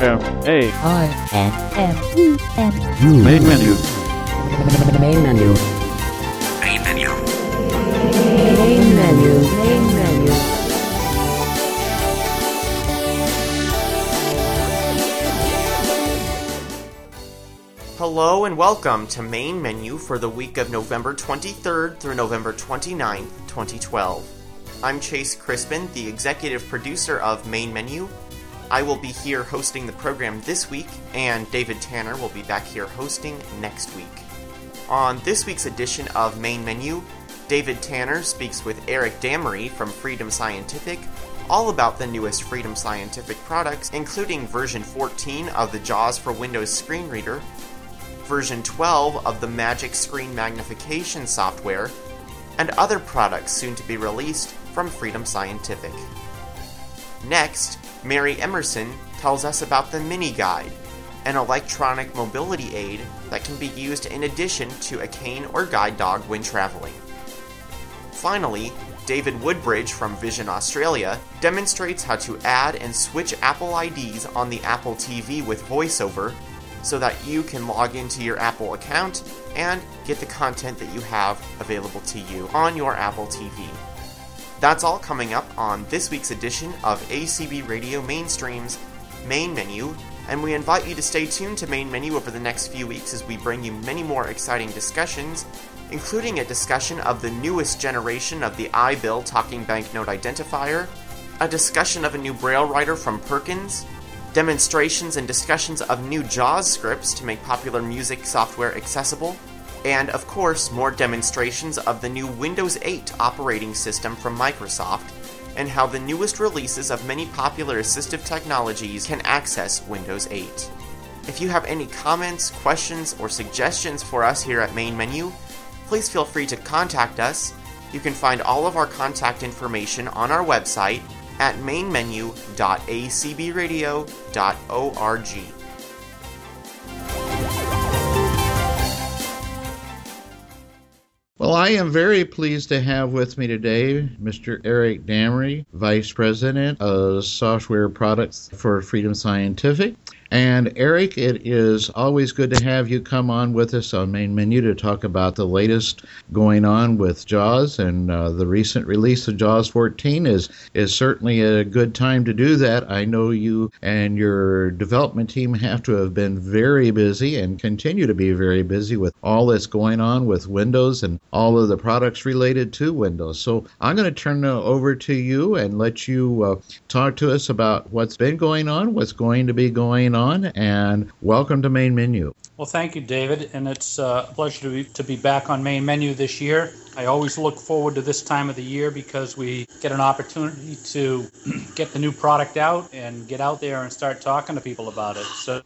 M A I N M E N U. main menu. main menu. Main menu. Main menu. Main menu. Hello and welcome to Main Menu for the week of November 23rd through November 29th, 2012. I'm Chase Crispin, the executive producer of Main Menu. I will be here hosting the program this week, and David Tanner will be back here hosting next week. On this week's edition of Main Menu, David Tanner speaks with Eric Damery from Freedom Scientific all about the newest Freedom Scientific products, including version 14 of the JAWS for Windows screen reader, version 12 of the Magic Screen Magnification software, and other products soon to be released from Freedom Scientific. Next, Mary Emerson tells us about the Mini Guide, an electronic mobility aid that can be used in addition to a cane or guide dog when traveling. Finally, David Woodbridge from Vision Australia demonstrates how to add and switch Apple IDs on the Apple TV with VoiceOver so that you can log into your Apple account and get the content that you have available to you on your Apple TV. That's all coming up on this week's edition of ACB Radio Mainstream's Main Menu, and we invite you to stay tuned to Main Menu over the next few weeks as we bring you many more exciting discussions, including a discussion of the newest generation of the iBill Talking Banknote Identifier, a discussion of a new Braille writer from Perkins, demonstrations and discussions of new JAWS scripts to make popular music software accessible, and of course, more demonstrations of the new Windows 8 operating system from Microsoft and how the newest releases of many popular assistive technologies can access Windows 8. If you have any comments, questions, or suggestions for us here at Main Menu, please feel free to contact us. You can find all of our contact information on our website at mainmenu.acbradio.org. Well, I am very pleased to have with me today Mr. Eric Damery, Vice President of Software Products for Freedom Scientific. And Eric, it is always good to have you come on with us on Main Menu to talk about the latest going on with JAWS. And uh, the recent release of JAWS 14 is is certainly a good time to do that. I know you and your development team have to have been very busy and continue to be very busy with all that's going on with Windows and all of the products related to Windows. So I'm going to turn it over to you and let you uh, talk to us about what's been going on, what's going to be going on on, and welcome to Main Menu. Well, thank you, David, and it's uh, a pleasure to be, to be back on Main Menu this year. I always look forward to this time of the year because we get an opportunity to get the new product out and get out there and start talking to people about it. So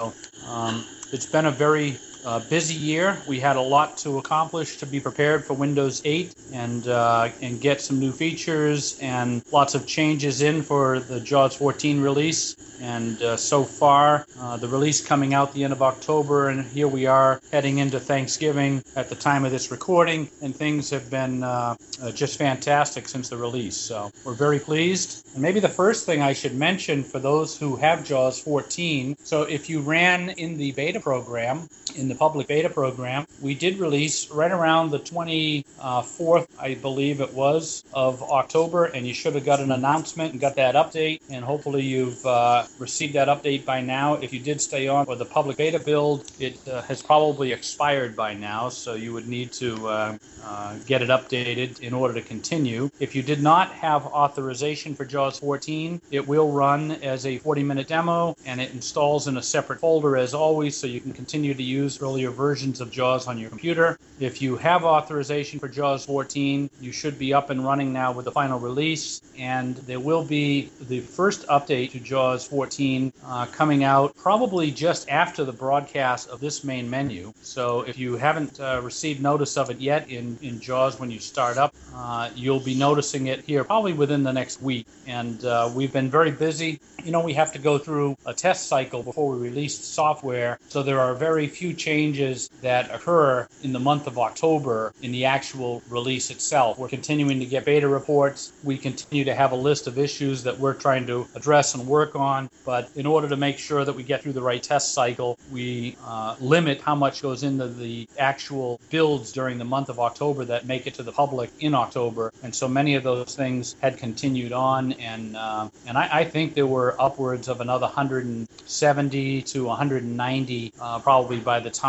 um, it's been a very uh, busy year. We had a lot to accomplish to be prepared for Windows 8 and uh, and get some new features and lots of changes in for the JAWS 14 release. And uh, so far, uh, the release coming out the end of October, and here we are heading into Thanksgiving at the time of this recording, and things have been uh, just fantastic since the release. So we're very pleased. And maybe the first thing I should mention for those who have JAWS 14, so if you ran in the beta program, in the public beta program, we did release right around the 24th, I believe it was, of October, and you should have got an announcement and got that update. And hopefully you've uh, received that update by now. If you did stay on for the public beta build, it uh, has probably expired by now, so you would need to uh, uh get it updated in order to continue. If you did not have authorization for JAWS 14, it will run as a 40 minute demo and it installs in a separate folder as always, so you can continue to use earlier versions of JAWS on your computer. If you have authorization for JAWS 14, you should be up and running now with the final release, and there will be the first update to JAWS 14 uh, coming out probably just after the broadcast of this main menu. So if you haven't uh, received notice of it yet in, in JAWS when you start up, uh, you'll be noticing it here probably within the next week. And uh, we've been very busy. You know, we have to go through a test cycle before we release software, so there are very few chances changes that occur in the month of October in the actual release itself. We're continuing to get beta reports. We continue to have a list of issues that we're trying to address and work on. But in order to make sure that we get through the right test cycle, we uh, limit how much goes into the actual builds during the month of October that make it to the public in October. And so many of those things had continued on, and uh, and I, I think there were upwards of another 170 to 190 uh, probably by the time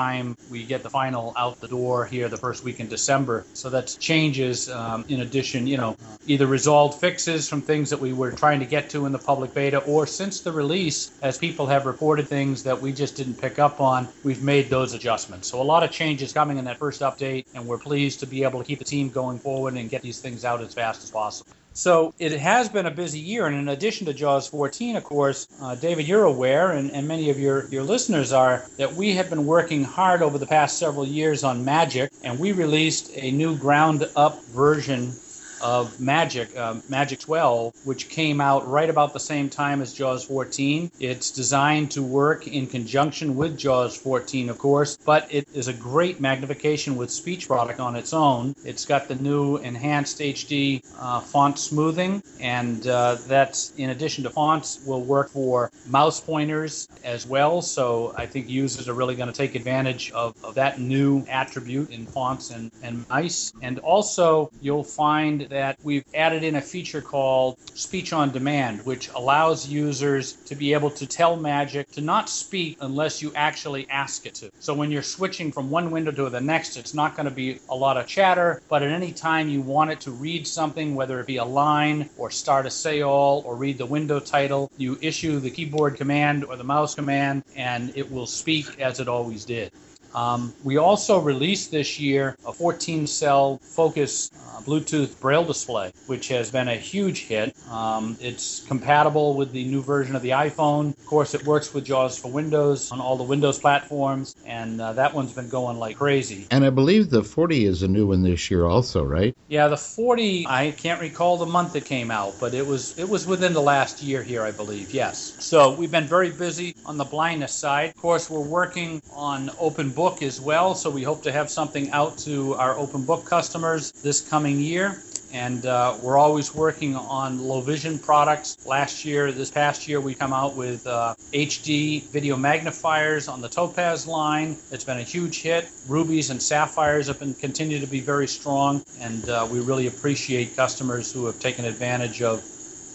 we get the final out the door here the first week in December. So that's changes um, in addition, you know, either resolved fixes from things that we were trying to get to in the public beta, or since the release, as people have reported things that we just didn't pick up on, we've made those adjustments. So a lot of changes coming in that first update, and we're pleased to be able to keep the team going forward and get these things out as fast as possible. So it has been a busy year, and in addition to JAWS 14, of course, uh, David, you're aware, and, and many of your, your listeners are, that we have been working hard over the past several years on Magic, and we released a new ground up version of Magic, uh, Magic 12, which came out right about the same time as JAWS 14. It's designed to work in conjunction with JAWS 14, of course, but it is a great magnification with speech product on its own. It's got the new enhanced HD uh, font smoothing, and uh, that's in addition to fonts, will work for mouse pointers as well. So I think users are really going to take advantage of, of that new attribute in fonts and, and mice. And also, you'll find that we've added in a feature called Speech on Demand, which allows users to be able to tell Magic to not speak unless you actually ask it to. So when you're switching from one window to the next, it's not going to be a lot of chatter, but at any time you want it to read something, whether it be a line or start a say all or read the window title, you issue the keyboard command or the mouse command, and it will speak as it always did. Um, we also released this year a 14 cell focus uh, Bluetooth braille display, which has been a huge hit. Um, it's compatible with the new version of the iPhone. Of course, it works with JAWS for Windows on all the Windows platforms, and uh, that one's been going like crazy. And I believe the 40 is a new one this year, also, right? Yeah, the 40, I can't recall the month it came out, but it was it was within the last year here, I believe. Yes. So we've been very busy on the blindness side. Of course, we're working on open book as well, so we hope to have something out to our open book customers this coming year. And uh, we're always working on low vision products. Last year, this past year, we come out with uh, HD video magnifiers on the Topaz line. It's been a huge hit. Rubies and sapphires have been continue to be very strong, and uh, we really appreciate customers who have taken advantage of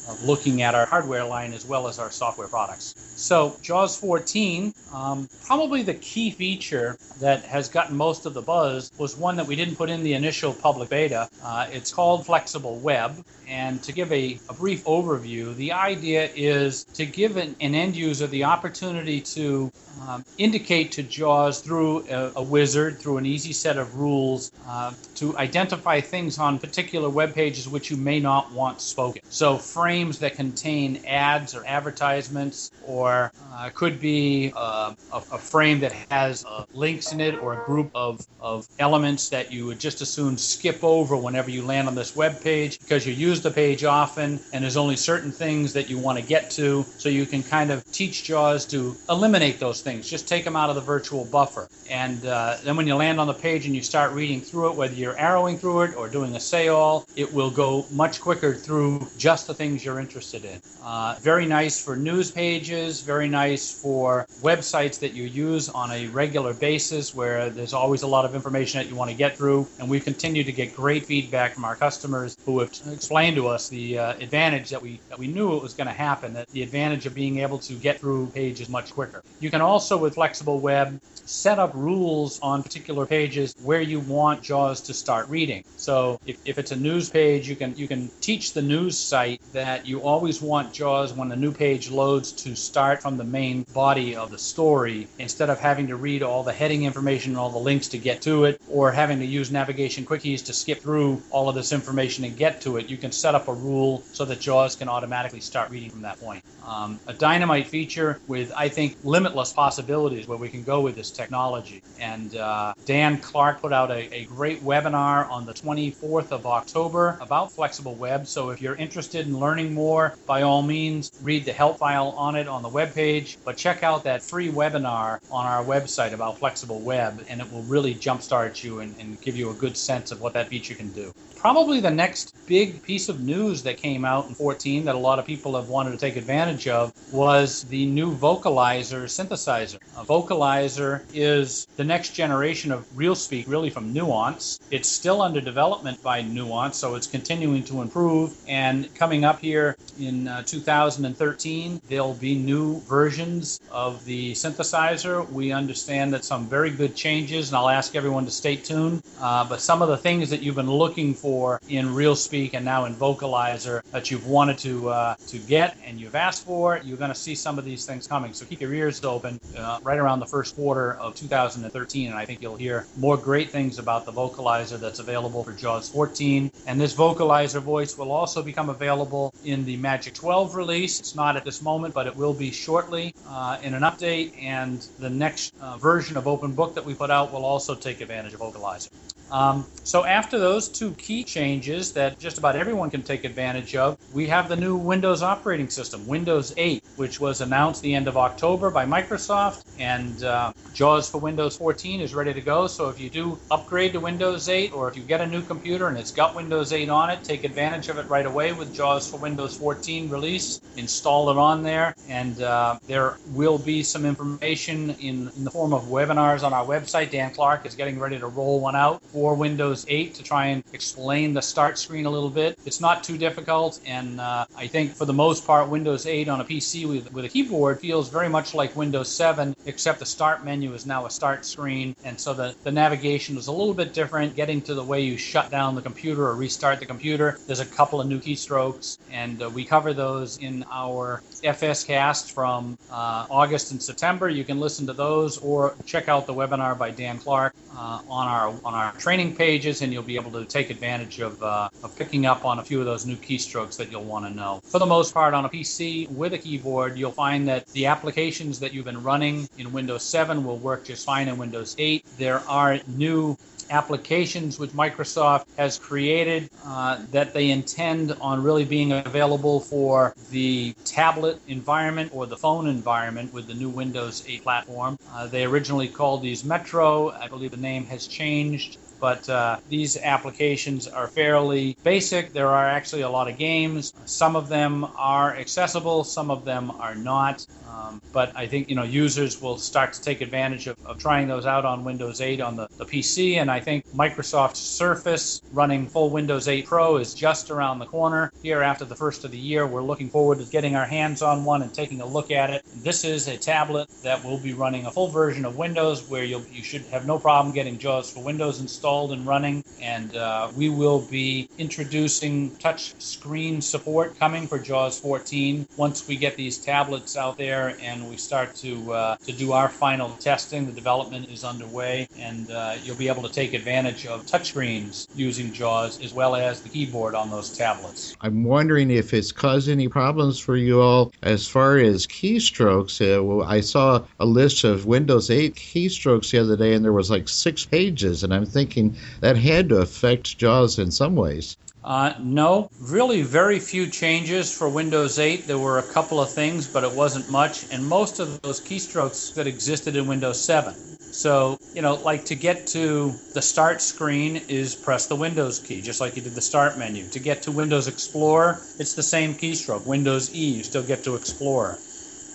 of looking at our hardware line as well as our software products. So JAWS 14, um, probably the key feature that has gotten most of the buzz was one that we didn't put in the initial public beta. Uh, it's called Flexible Web. And to give a, a brief overview, the idea is to give an, an end user the opportunity to um, indicate to JAWS through a, a, wizard, through an easy set of rules, uh, to identify things on particular web pages which you may not want spoken. So frames that contain ads or advertisements, or uh, could be uh, a, a, frame that has uh, links in it, or a group of, of elements that you would just as soon skip over whenever you land on this web page because you use the page often and there's only certain things that you want to get to. So you can kind of teach JAWS to eliminate those things, just take them out of the virtual buffer. And uh, then when you land on the page and you start reading through it, whether you're arrowing through it or doing a say all, it will go much quicker through just the things you're interested in. Uh, very nice for news pages, very nice for websites that you use on a regular basis where there's always a lot of information that you want to get through. And we continue to get great feedback from our customers who have explained to us the uh, advantage that we, that we knew it was going to happen, that the advantage of being able to get through pages much quicker. You can also, with Flexible Web, set up rules on particular pages where you want JAWS to start reading. So if, if it's a news page, you can you can teach the news site that you always want JAWS when the new page loads to start from the main body of the story instead of having to read all the heading information and all the links to get to it or having to use navigation quick keys to skip through all of this information and get to it. You can set up a rule so that JAWS can automatically start reading from that point. Um, a dynamite feature with, I think, limitless possibilities possibilities where we can go with this technology. And uh, Dan Clark put out a, a great webinar on the 24th of October about flexible web. So if you're interested in learning more, by all means, read the help file on it on the webpage. But check out that free webinar on our website about flexible web, and it will really jumpstart you and, and give you a good sense of what that feature can do. Probably the next big piece of news that came out in 14 that a lot of people have wanted to take advantage of was the new vocalizer synthesizer. A vocalizer is the next generation of RealSpeak, really from Nuance. It's still under development by Nuance, so it's continuing to improve. And coming up here in uh, 2013, there'll be new versions of the synthesizer. We understand that some very good changes, and I'll ask everyone to stay tuned. Uh, but some of the things that you've been looking for in RealSpeak and now in Vocalizer that you've wanted to uh, to get and you've asked for, you're going to see some of these things coming. So keep your ears open uh, right around the first quarter of 2013, and I think you'll hear more great things about the Vocalizer that's available for JAWS 14. And this Vocalizer voice will also become available in the Magic 12 release. It's not at this moment, but it will be shortly uh, in an update. And the next uh, version of Open Book that we put out will also take advantage of Vocalizer. Um, so after those two key changes that just about everyone can take advantage of, we have the new Windows operating system, Windows 8, which was announced the end of October by Microsoft, and uh, JAWS for Windows 14 is ready to go. So if you do upgrade to Windows 8, or if you get a new computer and it's got Windows 8 on it, take advantage of it right away with JAWS for Windows 14 release. Install it on there, and uh, there will be some information in, in the form of webinars on our website. Dan Clark is getting ready to roll one out for Windows 8 to try and explain the start screen a little bit. It's not too difficult, and uh, I think for the most part, Windows 8 on a PC with, with a keyboard feels very much like Windows 7, except the start menu is now a start screen, and so the, the navigation is a little bit different. Getting to the way you shut down the computer or restart the computer, there's a couple of new keystrokes, and uh, we cover those in our FS cast from uh, August and September. You can listen to those or check out the webinar by Dan Clark uh, on our on our training pages, and you'll be able to take advantage of, uh, of picking up on a few of those new keystrokes that you'll want to know. For the most part, on a PC with a keyboard, you'll find that the applications that you've been running in Windows 7 will work just fine in Windows 8. There are new applications which Microsoft has created uh, that they intend on really being available for the tablet environment or the phone environment with the new Windows 8 platform. Uh, they originally called these Metro. I believe the name has changed but uh, these applications are fairly basic. There are actually a lot of games. Some of them are accessible, some of them are not. Um, but I think you know users will start to take advantage of, of trying those out on Windows 8 on the, the PC, and I think Microsoft Surface running full Windows 8 Pro is just around the corner. Here after the first of the year, we're looking forward to getting our hands on one and taking a look at it. This is a tablet that will be running a full version of Windows, where you you should have no problem getting JAWS for Windows installed and running, and uh, we will be introducing touch screen support coming for JAWS 14 once we get these tablets out there and we start to uh, to do our final testing. The development is underway, and uh, you'll be able to take advantage of touchscreens using JAWS as well as the keyboard on those tablets. I'm wondering if it's caused any problems for you all as far as keystrokes. Uh, well, I saw a list of Windows 8 keystrokes the other day, and there was like six pages, and I'm thinking that had to affect JAWS in some ways. Uh, no, really very few changes for Windows 8. There were a couple of things, but it wasn't much, and most of those keystrokes that existed in Windows 7. So, you know, like to get to the start screen is press the Windows key, just like you did the start menu. To get to Windows Explorer, it's the same keystroke. Windows E, you still get to Explorer.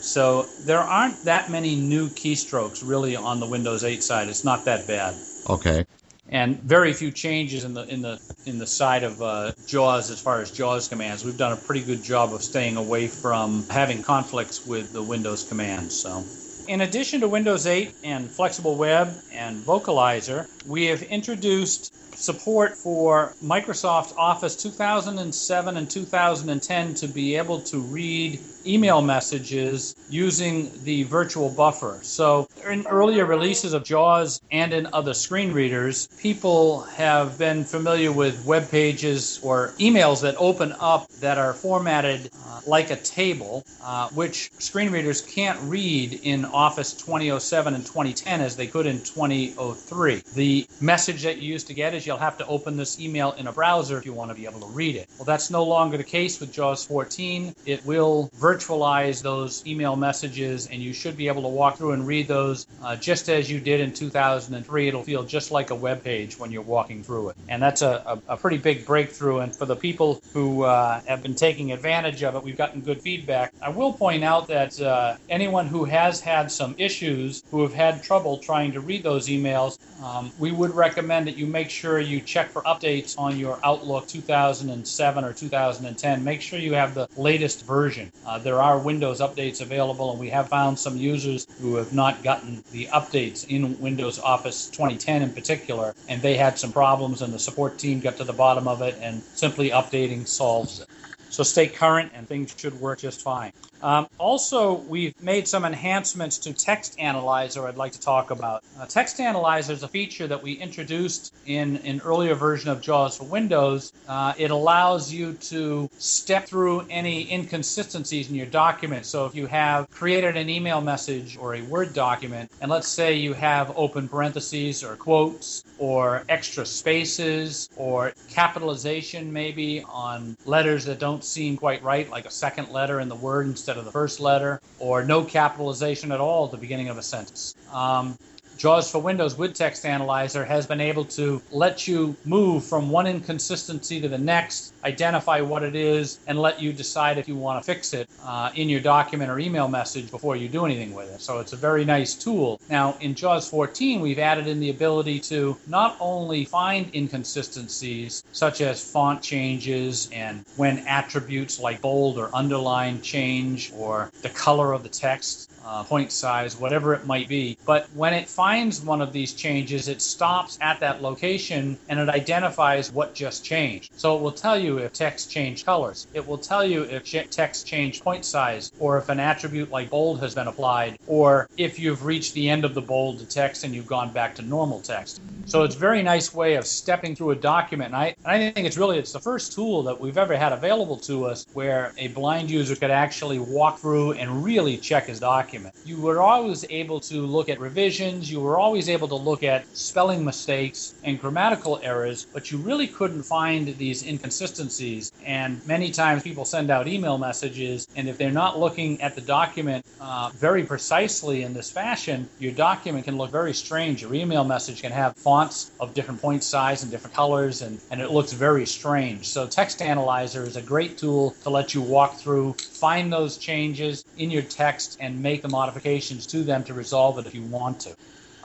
So there aren't that many new keystrokes really on the Windows 8 side. It's not that bad Okay. And very few changes in the in the in the side of uh, JAWS as far as JAWS commands. We've done a pretty good job of staying away from having conflicts with the Windows commands. So. In addition to Windows 8 and Flexible Web and Vocalizer, we have introduced support for Microsoft Office 2007 and 2010 to be able to read email messages using the virtual buffer. So, in earlier releases of JAWS and in other screen readers, people have been familiar with web pages or emails that open up that are formatted uh, like a table, uh, which screen readers can't read in Office 2007 and 2010 as they could in 2003. The message that you used to get is you'll have to open this email in a browser if you want to be able to read it. Well, that's no longer the case with JAWS 14. It will virtualize those email messages, and you should be able to walk through and read those uh, just as you did in 2003. It'll feel just like a web page when you're walking through it. And that's a, a, a pretty big breakthrough. And for the people who uh, have been taking advantage of it, we've gotten good feedback. I will point out that uh, anyone who has had some issues, who have had trouble trying to read those emails, um, we would recommend that you make sure you check for updates on your Outlook 2007 or 2010. Make sure you have the latest version. Uh, there are Windows updates available, and we have found some users who have not gotten the updates in Windows Office 2010 in particular, and they had some problems, and the support team got to the bottom of it, and simply updating solves it. So stay current and things should work just fine. Um, also, we've made some enhancements to Text Analyzer I'd like to talk about. Uh, Text Analyzer is a feature that we introduced in an earlier version of JAWS for Windows. Uh, it allows you to step through any inconsistencies in your document. So if you have created an email message or a Word document, and let's say you have open parentheses or quotes or extra spaces or capitalization maybe on letters that don't seem quite right, like a second letter in the word instead of the first letter, or no capitalization at all at the beginning of a sentence. Um, JAWS for Windows with Text Analyzer has been able to let you move from one inconsistency to the next, identify what it is, and let you decide if you want to fix it uh, in your document or email message before you do anything with it. So it's a very nice tool. Now, in JAWS 14, we've added in the ability to not only find inconsistencies such as font changes and when attributes like bold or underline change or the color of the text uh, point size, whatever it might be. But when it finds one of these changes, it stops at that location and it identifies what just changed. So it will tell you if text changed colors. It will tell you if text changed point size or if an attribute like bold has been applied or if you've reached the end of the bold text and you've gone back to normal text. So it's a very nice way of stepping through a document. And I, and I think it's really it's the first tool that we've ever had available to us where a blind user could actually walk through and really check his document document. You were always able to look at revisions, you were always able to look at spelling mistakes and grammatical errors, but you really couldn't find these inconsistencies. And many times people send out email messages, and if they're not looking at the document uh, very precisely in this fashion, your document can look very strange. Your email message can have fonts of different point size and different colors, and, and it looks very strange. So, Text Analyzer is a great tool to let you walk through, find those changes in your text, and make the modifications to them to resolve it if you want to.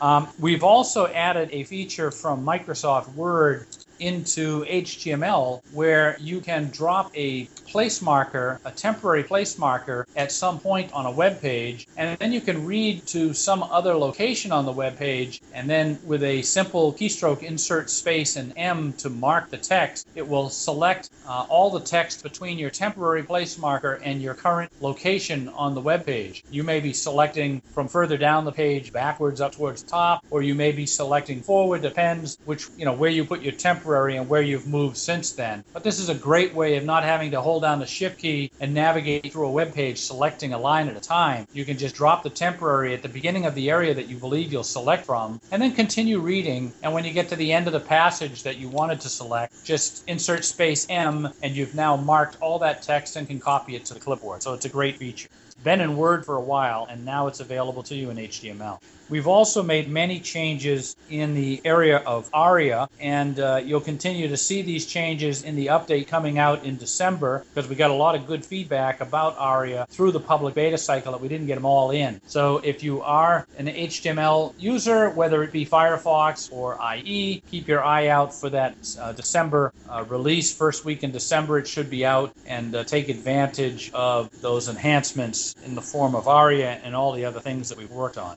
Um, we've also added a feature from Microsoft Word into HTML where you can drop a place marker, a temporary place marker, at some point on a web page, and then you can read to some other location on the web page, and then with a simple keystroke, insert space and M to mark the text, it will select uh, all the text between your temporary place marker and your current location on the web page. You may be selecting from further down the page backwards up towards the top, or you may be selecting forward, depends which, you know, where you put your temporary and where you've moved since then. But this is a great way of not having to hold down the shift key and navigate through a web page selecting a line at a time. You can just drop the temporary at the beginning of the area that you believe you'll select from and then continue reading. And when you get to the end of the passage that you wanted to select, just insert space M and you've now marked all that text and can copy it to the clipboard. So it's a great feature. Been in Word for a while and now it's available to you in HTML. We've also made many changes in the area of ARIA, and uh, you'll continue to see these changes in the update coming out in December because we got a lot of good feedback about ARIA through the public beta cycle that we didn't get them all in. So if you are an HTML user, whether it be Firefox or IE, keep your eye out for that uh, December uh, release. First week in December, it should be out, and uh, take advantage of those enhancements in the form of ARIA and all the other things that we've worked on.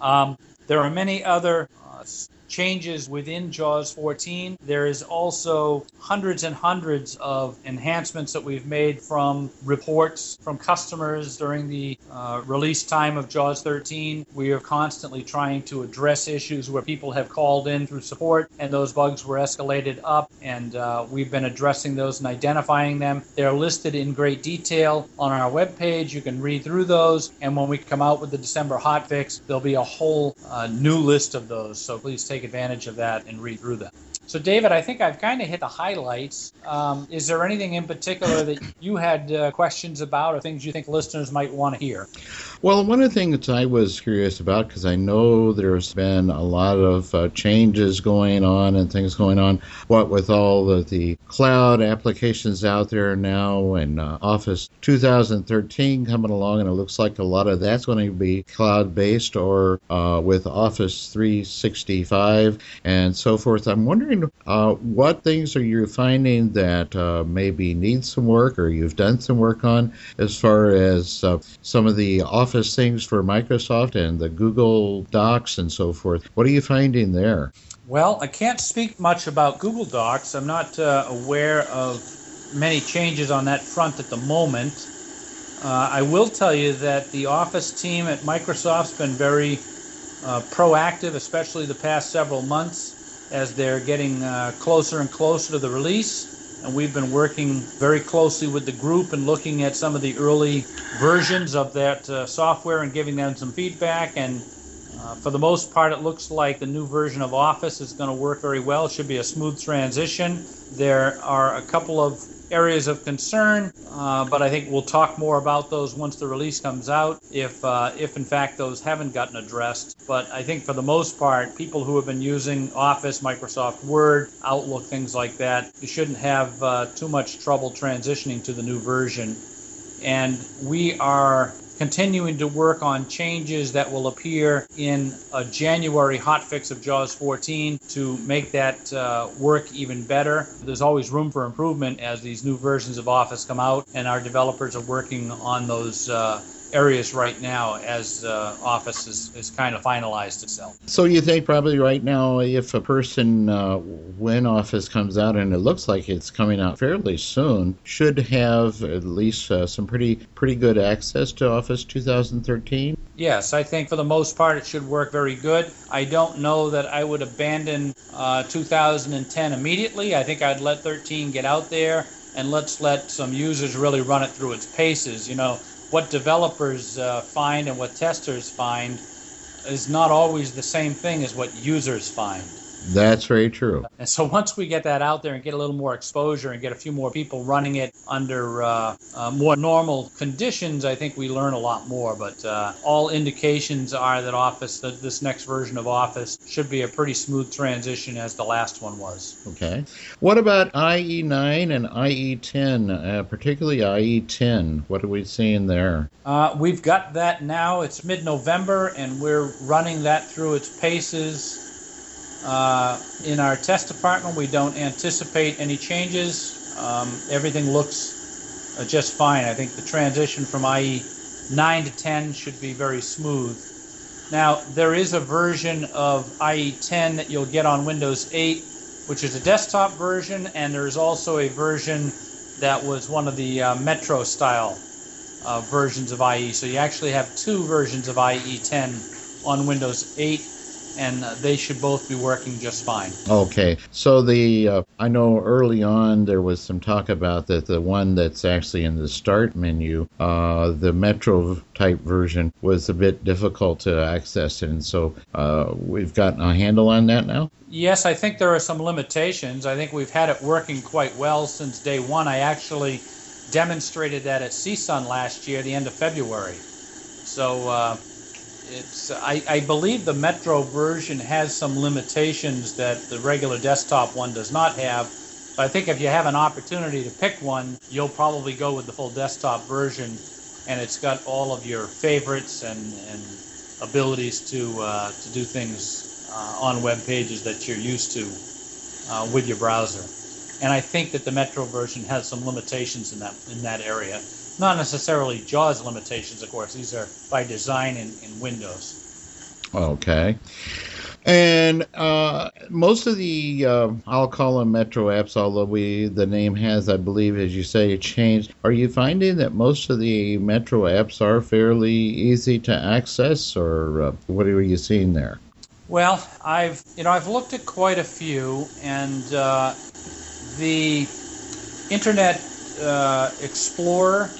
Um, there are many other uh, changes within JAWS 14. There is also hundreds and hundreds of enhancements that we've made from reports from customers during the uh, release time of JAWS 13. We are constantly trying to address issues where people have called in through support and those bugs were escalated up, and uh, we've been addressing those and identifying them. They're listed in great detail on our webpage. You can read through those, and when we come out with the December hotfix, there'll be a whole uh, new list of those. So please take advantage of that and through them. So, David, I think I've kind of hit the highlights. Um, is there anything in particular that you had uh, questions about or things you think listeners might want to hear? Well, one of the things I was curious about, because I know there's been a lot of uh, changes going on and things going on, what with all of the cloud applications out there now and uh, Office 2013 coming along, and it looks like a lot of that's going to be cloud based or uh, with Office 365 and so forth. I'm wondering uh, what things are you finding that uh, maybe need some work or you've done some work on as far as uh, some of the Office things for Microsoft and the Google Docs and so forth. What are you finding there? Well, I can't speak much about Google Docs. I'm not uh, aware of many changes on that front at the moment. Uh, I will tell you that the Office team at Microsoft's been very uh, proactive, especially the past several months, as they're getting uh, closer and closer to the release. And we've been working very closely with the group and looking at some of the early versions of that uh, software and giving them some feedback. And uh, for the most part, it looks like the new version of Office is going to work very well. It should be a smooth transition. There are a couple of areas of concern, uh, but I think we'll talk more about those once the release comes out, if uh, if in fact those haven't gotten addressed. But I think for the most part, people who have been using Office, Microsoft Word, Outlook, things like that, you shouldn't have uh, too much trouble transitioning to the new version. And we are continuing to work on changes that will appear in a January hotfix of JAWS 14 to make that uh, work even better. There's always room for improvement as these new versions of Office come out, and our developers are working on those uh, areas right now as uh, Office is, is kind of finalized itself. So you think probably right now, if a person, uh, when Office comes out, and it looks like it's coming out fairly soon, should have at least uh, some pretty pretty good access to Office 2013? Yes, I think for the most part it should work very good. I don't know that I would abandon uh, 2010 immediately. I think I'd let 13 get out there and let's let some users really run it through its paces. You know, what developers uh, find and what testers find is not always the same thing as what users find. That's very true. And so once we get that out there and get a little more exposure and get a few more people running it under uh, uh, more normal conditions, I think we learn a lot more. But uh, all indications are that Office, that this next version of Office, should be a pretty smooth transition as the last one was. Okay. What about IE9 and IE10, uh, particularly IE10? What are we seeing there? Uh, we've got that now. It's mid-November, and we're running that through its paces. Uh, in our test department, we don't anticipate any changes. Um, everything looks uh, just fine. I think the transition from IE 9 to 10 should be very smooth. Now, there is a version of IE 10 that you'll get on Windows 8, which is a desktop version, and there's also a version that was one of the uh, Metro style uh, versions of IE. So you actually have two versions of IE 10 on Windows 8 and uh, they should both be working just fine. Okay, so the uh, I know early on there was some talk about that the one that's actually in the start menu, uh, the Metro type version was a bit difficult to access, and so uh, we've gotten a handle on that now. Yes, I think there are some limitations. I think we've had it working quite well since day one. I actually demonstrated that at CSUN last year, the end of February. So uh, it's I, I believe the Metro version has some limitations that the regular desktop one does not have. But I think if you have an opportunity to pick one, you'll probably go with the full desktop version, and it's got all of your favorites and, and abilities to uh, to do things uh, on web pages that you're used to uh, with your browser. And I think that the Metro version has some limitations in that in that area. Not necessarily JAWS limitations, of course. These are by design in, in Windows. Okay. And uh, most of the, uh, I'll call them Metro apps, although we the name has, I believe, as you say, changed. Are you finding that most of the Metro apps are fairly easy to access, or uh, what are you seeing there? Well, I've you know I've looked at quite a few, and uh, the Internet uh, Explorer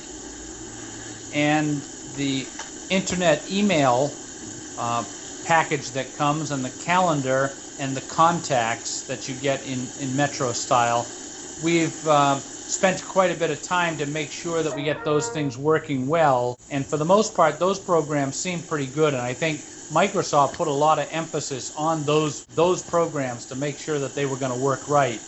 and the Internet email uh, package that comes, and the calendar and the contacts that you get in in Metro style, we've uh, spent quite a bit of time to make sure that we get those things working well. And for the most part, those programs seem pretty good, and I think Microsoft put a lot of emphasis on those those programs to make sure that they were going to work right.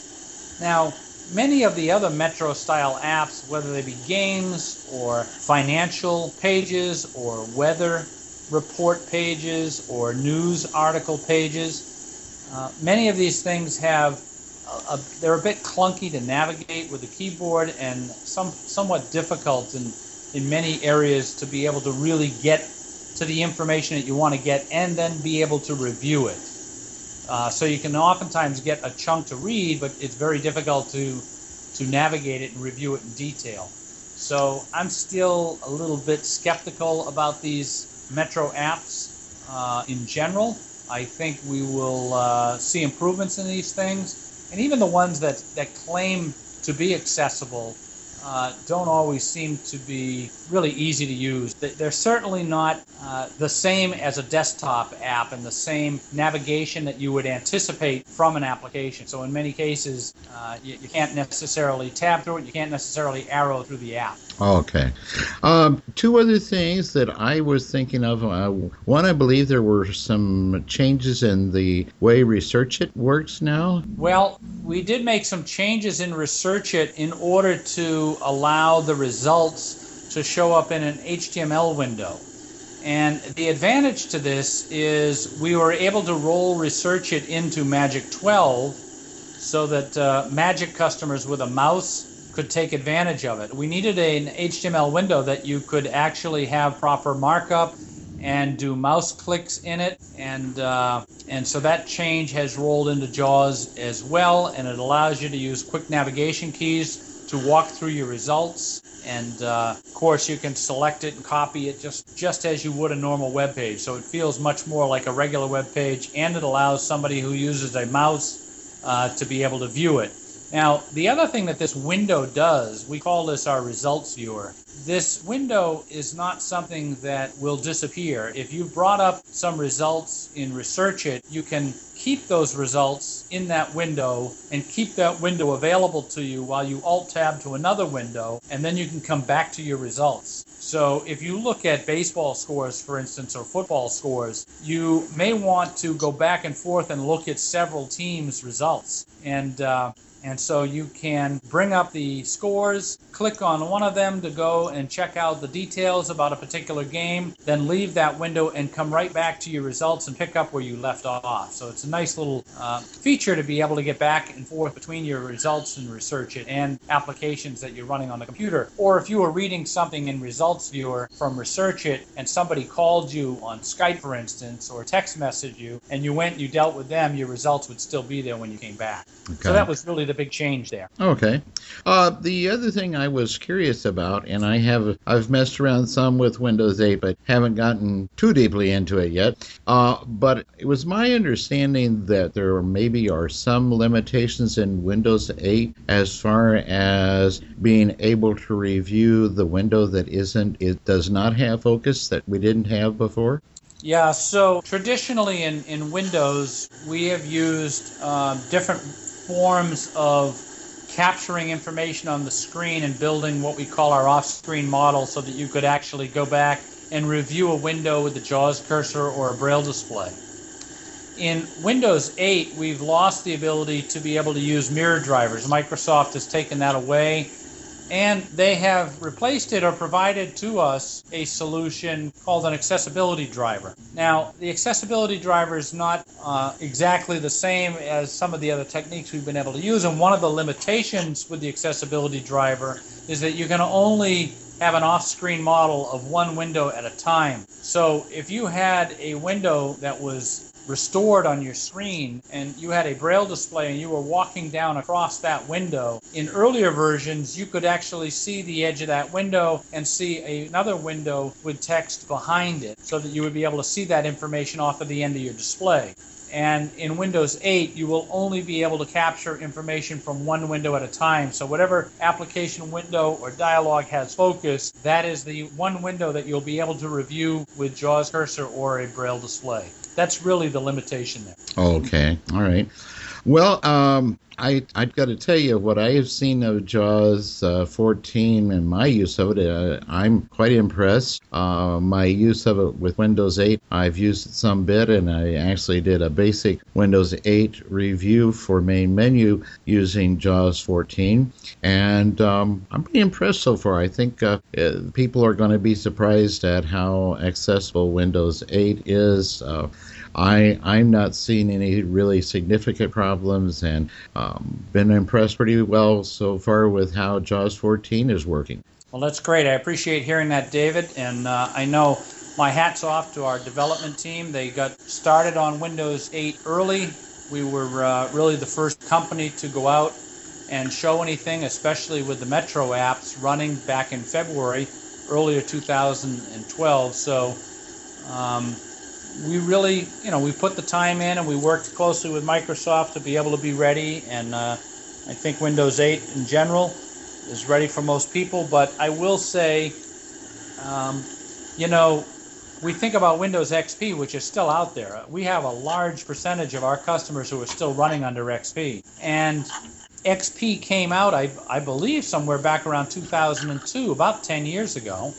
Now, many of the other Metro style apps, whether they be games or financial pages or weather report pages or news article pages, uh, many of these things have a, a, they're a bit clunky to navigate with the keyboard and some somewhat difficult in in many areas to be able to really get to the information that you want to get and then be able to review it. Uh, so you can oftentimes get a chunk to read, but it's very difficult to to navigate it and review it in detail. So I'm still a little bit skeptical about these Metro apps uh, in general. I think we will uh, see improvements in these things, and even the ones that that claim to be accessible uh, don't always seem to be really easy to use. They're certainly not uh, the same as a desktop app and the same navigation that you would anticipate from an application. So in many cases, uh, you, you, can't necessarily tab through it. You can't necessarily arrow through the app. Okay. Um, two other things that I was thinking of. Uh, one, I believe there were some changes in the way Research It works now. Well, we did make some changes in Research It in order to allow the results to show up in an HTML window. And the advantage to this is we were able to roll Research It into Magic 12 so that uh, Magic customers with a mouse could take advantage of it. We needed an HTML window that you could actually have proper markup and do mouse clicks in it, and uh, and so that change has rolled into JAWS as well, and it allows you to use quick navigation keys to walk through your results. And uh, of course, you can select it and copy it just just as you would a normal web page. So it feels much more like a regular web page, and it allows somebody who uses a mouse uh, to be able to view it. Now, the other thing that this window does, we call this our results viewer. This window is not something that will disappear. If you've brought up some results in Research It, you can keep those results in that window and keep that window available to you while you alt tab to another window, and then you can come back to your results. So if you look at baseball scores, for instance, or football scores, you may want to go back and forth and look at several teams' results. And uh, and so you can bring up the scores, click on one of them to go and check out the details about a particular game, then leave that window and come right back to your results and pick up where you left off. So it's a nice little uh, feature to be able to get back and forth between your results and research it and applications that you're running on the computer. Or if you were reading something in Results Viewer from Research It and somebody called you on Skype, for instance, or text messaged you, and you went and you dealt with them, your results would still be there when you came back. Okay. So that was really the big change there. Okay. Uh, the other thing I was curious about, and I have I've messed around some with Windows 8, but haven't gotten too deeply into it yet. Uh, but it was my understanding that there maybe are some limitations in Windows 8 as far as being able to review the window that isn't it does not have focus that we didn't have before. Yeah, so traditionally in, in Windows, we have used uh, different forms of capturing information on the screen and building what we call our off-screen model so that you could actually go back and review a window with the JAWS cursor or a braille display. In Windows 8, we've lost the ability to be able to use mirror drivers. Microsoft has taken that away and they have replaced it or provided to us a solution called an accessibility driver. Now, the accessibility driver is not uh, exactly the same as some of the other techniques we've been able to use, and one of the limitations with the accessibility driver is that you can only have an off-screen model of one window at a time. So if you had a window that was restored on your screen and you had a braille display and you were walking down across that window, in earlier versions you could actually see the edge of that window and see another window with text behind it so that you would be able to see that information off of the end of your display. And in Windows 8, you will only be able to capture information from one window at a time. So, whatever application window or dialog has focus, that is the one window that you'll be able to review with JAWS cursor or a Braille display. That's really the limitation there. Okay, all right. Well, um, I I've got to tell you what I have seen of JAWS uh, 14 and my use of it. Uh, I'm quite impressed. Uh, my use of it with Windows 8, I've used it some bit, and I actually did a basic Windows 8 review for main menu using JAWS 14, and um, I'm pretty impressed so far. I think uh, uh, people are going to be surprised at how accessible Windows 8 is. I I'm not seeing any really significant problems, and um, been impressed pretty well so far with how JAWS 14 is working. Well, that's great. I appreciate hearing that, David. And uh, I know my hat's off to our development team. They got started on Windows 8 early. We were uh, really the first company to go out and show anything, especially with the Metro apps running back in February, earlier 2012. So um, we really, you know, we put the time in and we worked closely with Microsoft to be able to be ready. And uh, I think Windows 8 in general is ready for most people. But I will say, um, you know, we think about Windows XP, which is still out there. We have a large percentage of our customers who are still running under XP. And XP came out, I, I believe, somewhere back around 2002, about 10 years ago.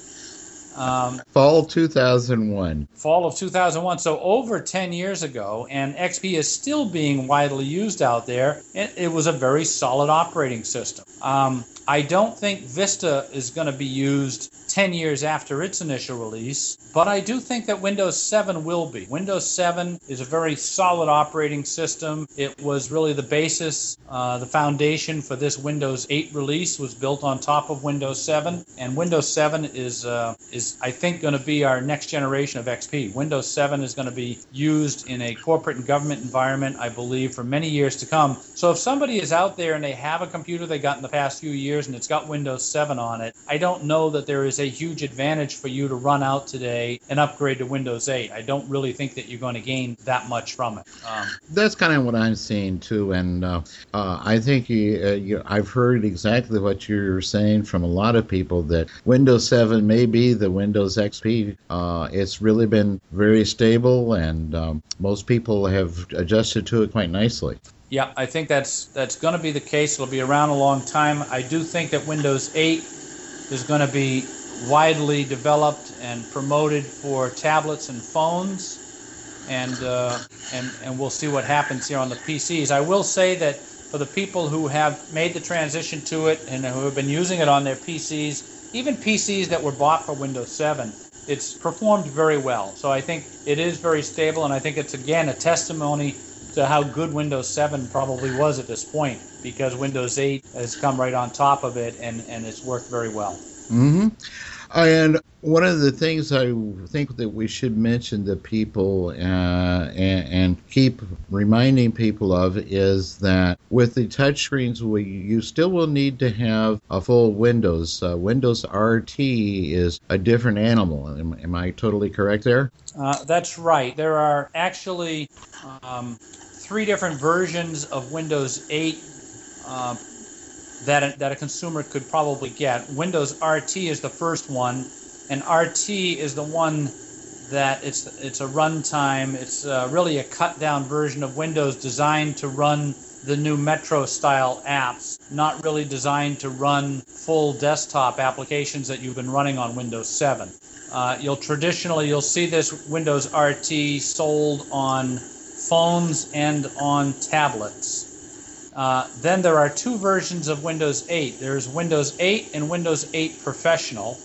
Um, Fall 2001. Fall of 2001. So over 10 years ago, and XP is still being widely used out there. It, it was a very solid operating system. Um, I don't think Vista is going to be used 10 years after its initial release, but I do think that Windows 7 will be. Windows 7 is a very solid operating system. It was really the basis, uh, the foundation for this Windows 8 release was built on top of Windows 7, and Windows 7 is uh, is I think going to be our next generation of XP. Windows 7 is going to be used in a corporate and government environment, I believe, for many years to come. So if somebody is out there and they have a computer they got in the past few years and it's got Windows 7 on it, I don't know that there is a huge advantage for you to run out today and upgrade to Windows 8. I don't really think that you're going to gain that much from it. Um, That's kind of what I'm seeing too, and uh, uh, I think you, uh, you, I've heard exactly what you're saying from a lot of people that Windows 7 may be the Windows XP. Uh, it's really been very stable, and um, most people have adjusted to it quite nicely. Yeah, I think that's that's going to be the case. It'll be around a long time. I do think that Windows 8 is going to be widely developed and promoted for tablets and phones, and uh, and and we'll see what happens here on the PCs. I will say that for the people who have made the transition to it and who have been using it on their PCs, even PCs that were bought for Windows 7, it's performed very well. So I think it is very stable, and I think it's again a testimony to how good Windows 7 probably was at this point because Windows 8 has come right on top of it and, and it's worked very well. Mm-hmm. And one of the things I think that we should mention to people uh, and, and, keep reminding people of is that with the touchscreens, we you still will need to have a full Windows. Uh, Windows RT is a different animal. Am, am I totally correct there? Uh, that's right. There are actually um, three different versions of Windows 8 uh, that a, that a consumer could probably get. Windows RT is the first one, and RT is the one that it's it's a runtime. It's uh, really a cut down version of Windows designed to run the new Metro style apps, not really designed to run full desktop applications that you've been running on Windows 7. Uh, you'll traditionally you'll see this Windows RT sold on phones and on tablets. Uh, then there are two versions of Windows 8. There's Windows 8 and Windows 8 Professional.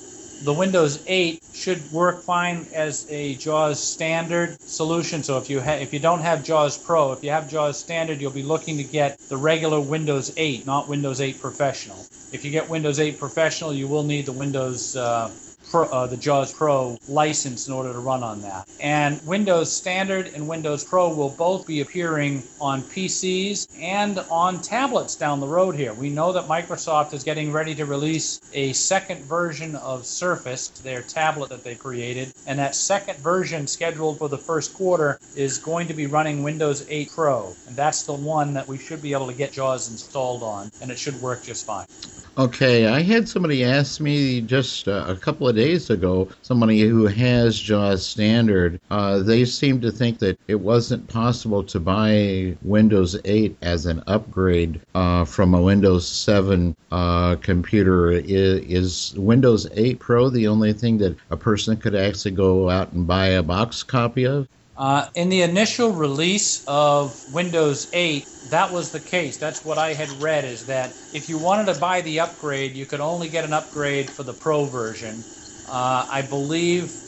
The Windows 8 should work fine as a JAWS standard solution. So if you ha- if you don't have JAWS Pro, if you have JAWS standard, you'll be looking to get the regular Windows 8, not Windows 8 Professional. If you get Windows 8 Professional, you will need the Windows uh, Pro, uh, the JAWS Pro license in order to run on that. And Windows Standard and Windows Pro will both be appearing on PCs and on tablets down the road here. We know that Microsoft is getting ready to release a second version of Surface, their tablet that they created, and that second version scheduled for the first quarter is going to be running Windows 8 Pro, and that's the one that we should be able to get JAWS installed on, and it should work just fine. Okay, I had somebody ask me just uh, a couple of days ago, somebody who has JAWS Standard, uh, they seem to think that it wasn't possible to buy Windows 8 as an upgrade uh, from a Windows 7 uh, computer. Is, is Windows 8 Pro the only thing that a person could actually go out and buy a box copy of? Uh, in the initial release of Windows 8, that was the case. That's what I had read is that if you wanted to buy the upgrade, you could only get an upgrade for the Pro version. Uh, I believe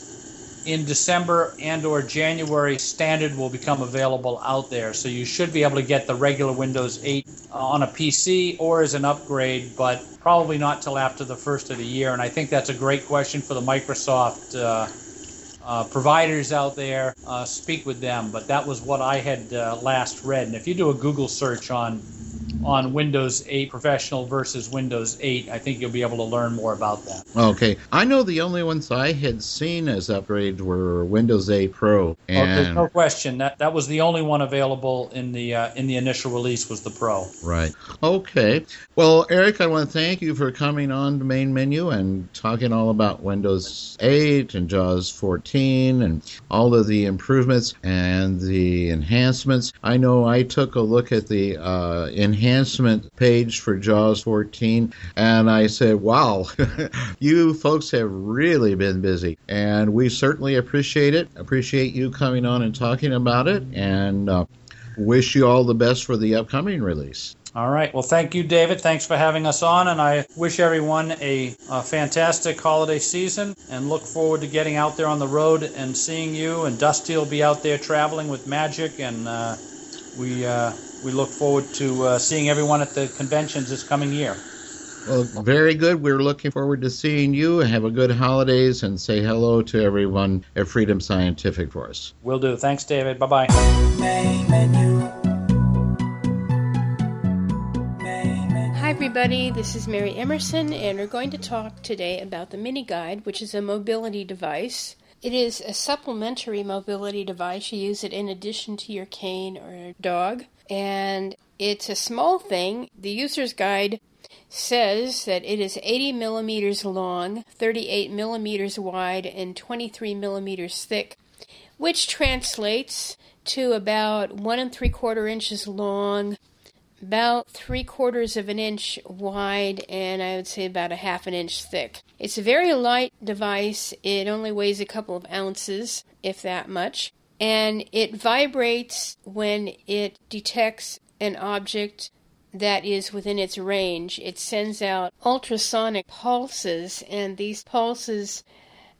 in December and or January, standard will become available out there. So you should be able to get the regular Windows 8 on a PC or as an upgrade, but probably not till after the first of the year. And I think that's a great question for the Microsoft. Uh, uh, providers out there, uh, speak with them. But that was what I had uh, last read. And if you do a Google search on on Windows 8 Professional versus Windows 8, I think you'll be able to learn more about that. Okay, I know the only ones I had seen as upgrades were Windows 8 Pro, Oh, there's no question that that was the only one available in the uh, in the initial release was the Pro. right. Okay, well, Eric, I want to thank you for coming on the main menu and talking all about Windows 8 and JAWS 14 and all of the improvements and the enhancements. I know I took a look at the uh, enhancement page for JAWS 14 and I said, wow, you folks have really been busy. And we certainly appreciate it. Appreciate you coming on and talking about it and uh, wish you all the best for the upcoming release. All right. Well, thank you, David. Thanks for having us on, and I wish everyone a, a fantastic holiday season, and look forward to getting out there on the road and seeing you. And Dusty will be out there traveling with Magic, and uh, we uh, we look forward to uh, seeing everyone at the conventions this coming year. Well, very good. We're looking forward to seeing you. Have a good holidays and say hello to everyone at Freedom Scientific for us. Will do. Thanks, David. Bye bye. Hi, everybody. This is Mary Emerson, and we're going to talk today about the Mini Guide, which is a mobility device. It is a supplementary mobility device. You use it in addition to your cane or dog, and it's a small thing. The user's guide says that it is 80 millimeters long, 38 millimeters wide, and 23 millimeters thick, which translates to about one and three quarter inches long, about three quarters of an inch wide and I would say about a half an inch thick. It's a very light device. It only weighs a couple of ounces, if that much, and it vibrates when it detects an object that is within its range. It sends out ultrasonic pulses, and these pulses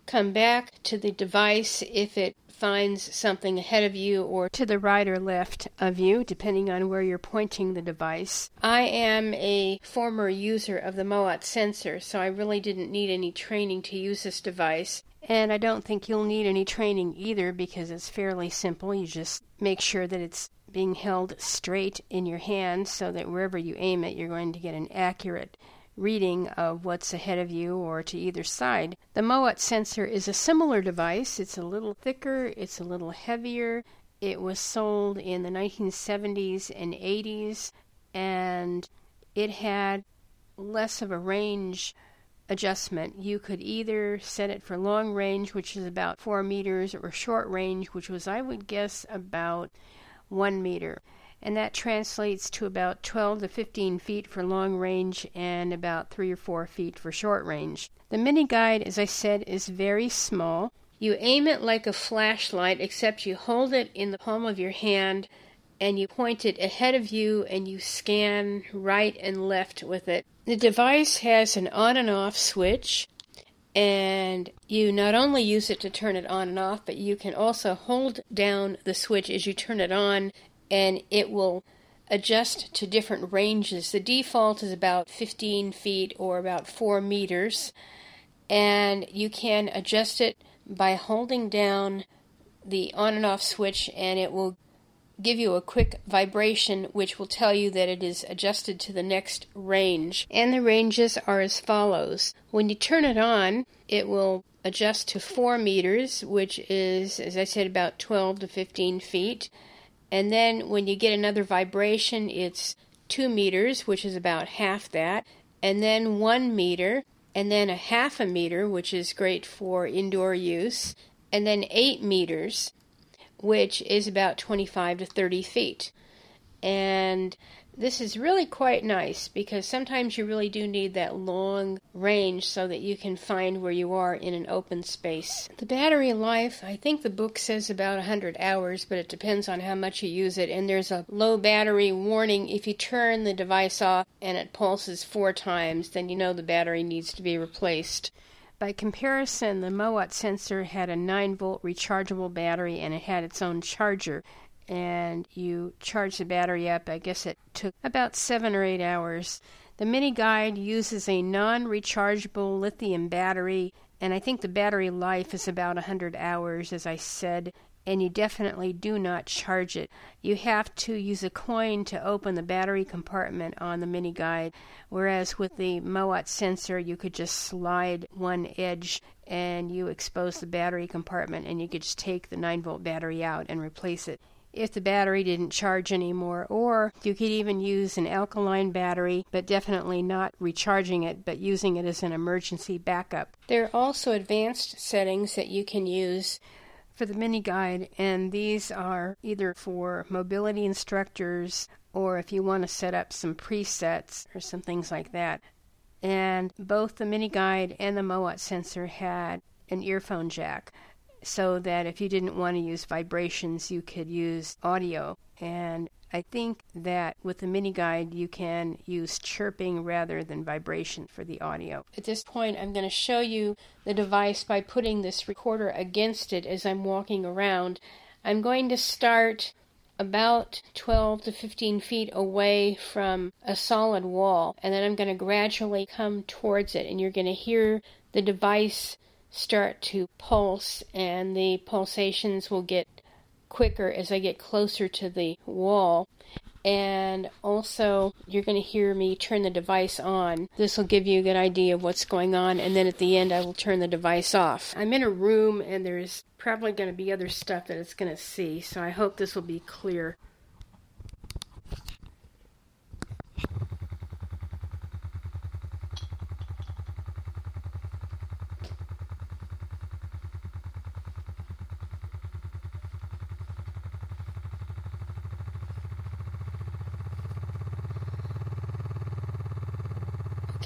come back to the device if it finds something ahead of you or to the right or left of you, depending on where you're pointing the device. I am a former user of the Mowat sensor, so I really didn't need any training to use this device. And I don't think you'll need any training either because it's fairly simple. You just make sure that it's being held straight in your hand so that wherever you aim it, you're going to get an accurate reading of what's ahead of you or to either side. The Mowat sensor is a similar device. It's a little thicker, it's a little heavier. It was sold in the 1970s and 80s, and it had less of a range adjustment. You could either set it for long range, which is about 4 meters, or short range, which was, I would guess, about 1 meter and that translates to about 12 to 15 feet for long range and about 3 or 4 feet for short range. The mini guide, as I said, is very small. You aim it like a flashlight, except you hold it in the palm of your hand and you point it ahead of you and you scan right and left with it. The device has an on and off switch, and you not only use it to turn it on and off, but you can also hold down the switch as you turn it on and it will adjust to different ranges. The default is about 15 feet or about 4 meters, and you can adjust it by holding down the on and off switch, and it will give you a quick vibration which will tell you that it is adjusted to the next range. And the ranges are as follows. When you turn it on, it will adjust to 4 meters, which is, as I said, about 12 to 15 feet. And then when you get another vibration, it's 2 meters, which is about half that. And then 1 meter, and then a half a meter, which is great for indoor use. And then 8 meters, which is about 25 to 30 feet. And this is really quite nice because sometimes you really do need that long range so that you can find where you are in an open space. The battery life, I think the book says about 100 hours, but it depends on how much you use it. And there's a low battery warning if you turn the device off and it pulses four times, then you know the battery needs to be replaced. By comparison, the Mowat sensor had a 9 volt rechargeable battery and it had its own charger. And you charge the battery up, I guess it took about 7 or 8 hours. The mini guide uses a non rechargeable lithium battery, and I think the battery life is about 100 hours, as I said, and you definitely do not charge it. You have to use a coin to open the battery compartment on the mini guide, whereas with the Mowat sensor, you could just slide one edge and you expose the battery compartment, and you could just take the 9 volt battery out and replace it if the battery didn't charge anymore, or you could even use an alkaline battery, but definitely not recharging it, but using it as an emergency backup. There are also advanced settings that you can use for the mini guide, and these are either for mobility instructors or if you want to set up some presets or some things like that. And both the mini guide and the Mowat sensor had an earphone jack so that if you didn't want to use vibrations, you could use audio. And I think that with the mini guide, you can use chirping rather than vibration for the audio. At this point, I'm going to show you the device by putting this recorder against it as I'm walking around. I'm going to start about 12 to 15 feet away from a solid wall, and then I'm going to gradually come towards it, and you're going to hear the device start to pulse, and the pulsations will get quicker as I get closer to the wall. And also, you're going to hear me turn the device on. This will give you a good idea of what's going on, and then at the end, I will turn the device off. I'm in a room, and there's probably going to be other stuff that it's going to see, so I hope this will be clear.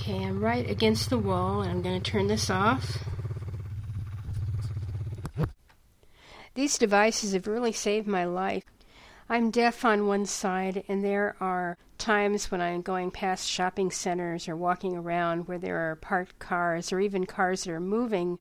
Okay, I'm right against the wall and I'm going to turn this off. These devices have really saved my life. I'm deaf on one side, and there are times when I'm going past shopping centers or walking around where there are parked cars or even cars that are moving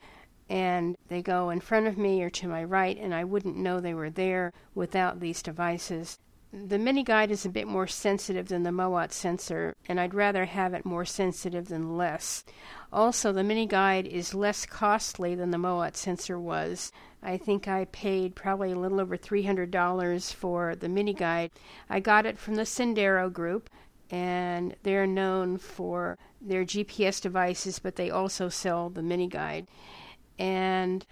and they go in front of me or to my right, and I wouldn't know they were there without these devices. The mini guide is a bit more sensitive than the Mowat sensor, and I'd rather have it more sensitive than less. Also, the mini guide is less costly than the Mowat sensor was. I think I paid probably a little over $300 for the mini guide. I got it from the Sendero group, and they're known for their GPS devices, but they also sell the mini guide. And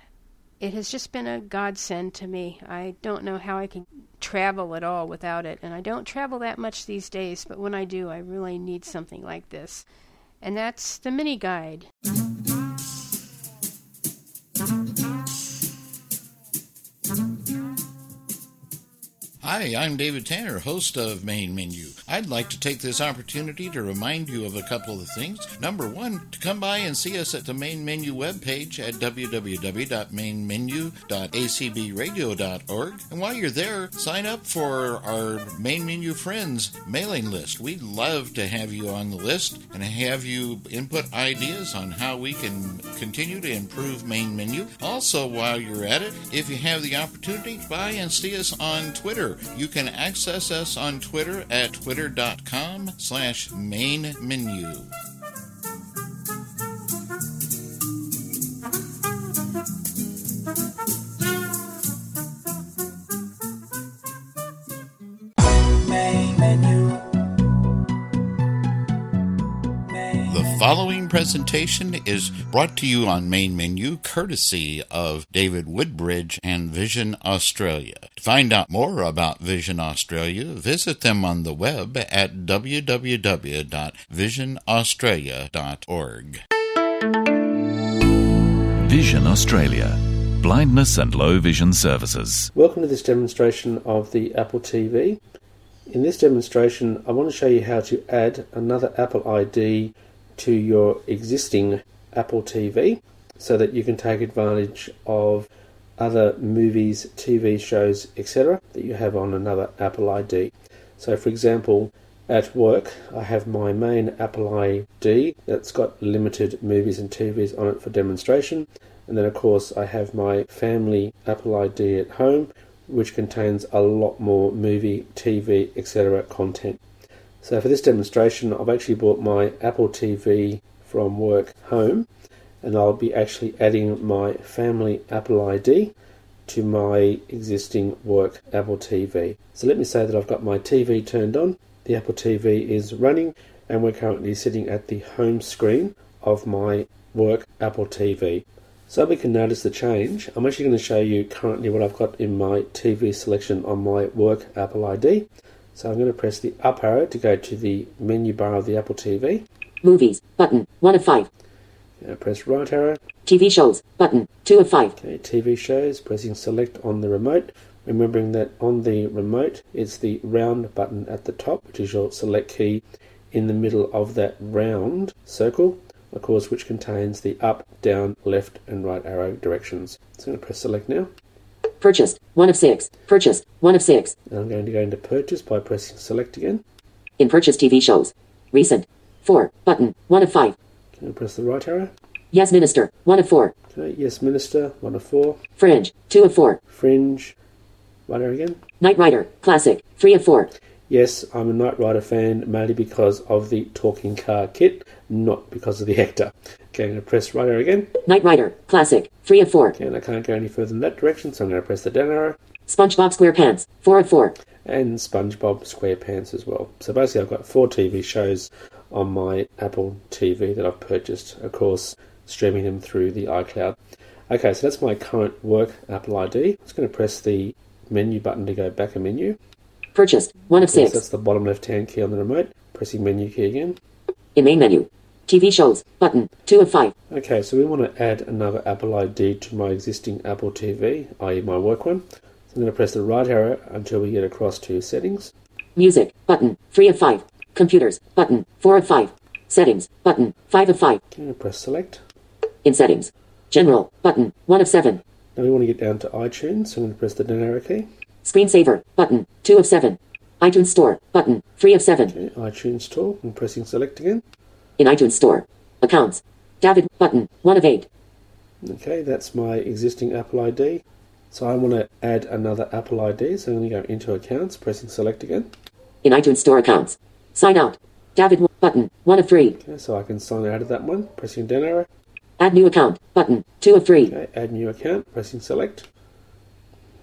it has just been a godsend to me. I don't know how I can travel at all without it, and I don't travel that much these days, but when I do, I really need something like this. And that's the mini guide. Hi, I'm David Tanner, host of Main Menu. I'd like to take this opportunity to remind you of a couple of things. Number one, to come by and see us at the Main Menu webpage at www.mainmenu.acbradio.org. And while you're there, sign up for our Main Menu Friends mailing list. We'd love to have you on the list and have you input ideas on how we can continue to improve Main Menu. Also, while you're at it, if you have the opportunity, buy and see us on Twitter. You can access us on Twitter at twitter.com slash main menu. Following presentation is brought to you on Main Menu courtesy of David Woodbridge and Vision Australia. To find out more about Vision Australia, visit them on the web at www.visionaustralia.org. Vision Australia. Blindness and low vision services. Welcome to this demonstration of the Apple TV. In this demonstration I want to show you how to add another Apple ID to your existing Apple TV so that you can take advantage of other movies, TV shows, etc. that you have on another Apple ID. So for example, at work, I have my main Apple ID that's got limited movies and TVs on it for demonstration. And then, of course, I have my family Apple ID at home, which contains a lot more movie, TV, etc. content. So, for this demonstration, I've actually brought my Apple TV from work home, and I'll be actually adding my family Apple ID to my existing work Apple TV. So, let me say that I've got my TV turned on the Apple TV is running and we're currently sitting at the home screen of my work Apple TV. So we can notice the change. I'm actually going to show you currently what I've got in my TV selection on my work Apple ID. So I'm going to press the up arrow to go to the menu bar of the Apple TV. Movies, button, 1 of 5. Now press right arrow. TV shows, button, 2 of 5. Okay, TV shows, pressing select on the remote. Remembering that on the remote it's the round button at the top, which is your select key in the middle of that round circle, of course, which contains the up, down, left, and right arrow directions. So I'm going to press select now. Purchased, 1 of 6. Purchased, 1 of 6. And I'm going to go into purchase by pressing select again. In purchase TV shows. Recent. 4. Button, 1 of 5. Can I press the right arrow? Yes Minister, 1 of 4. Okay, yes Minister, 1 of 4. Fringe, 2 of 4. Fringe, right arrow again. Knight Rider, Classic, 3 of 4. Yes, I'm a Knight Rider fan mainly because of the talking car kit, not because of the actor. Okay, I'm going to press right arrow again. Knight Rider, Classic, 3 of 4. Okay, and I can't go any further in that direction, so I'm going to press the down arrow. SpongeBob SquarePants, 4 of 4. And SpongeBob SquarePants as well. So basically, I've got four TV shows on my Apple TV that I've purchased, of course, streaming them through the iCloud. Okay, so that's my current work Apple ID. I'm just going to press the menu button to go back a menu. Purchased, 1 of Yes, 6. that's the bottom left hand key on the remote. Pressing menu key again. In main menu. TV shows, button, 2 of 5. Okay, so we want to add another Apple ID to my existing Apple TV, i.e. my work one. So I'm going to press the right arrow until we get across to settings. Music, button, 3 of 5. Computers, button, 4 of 5. Settings, button, 5 of 5. I'm going to press select. In settings. General, button, 1 of 7. Now we want to get down to iTunes, so I'm going to press the down arrow key. Screensaver, button, 2 of 7. iTunes Store, button, 3 of 7. Okay, iTunes Store, and pressing select again. In iTunes Store. Accounts. David, button, 1 of 8. Okay, that's my existing Apple ID. So I want to add another Apple ID, so I'm going to go into accounts, pressing select again. In iTunes Store accounts. Sign out. David, button, 1 of 3. Okay, so I can sign out of that one, pressing down arrow. Add new account, button, 2 of 3. Okay, add new account, pressing select.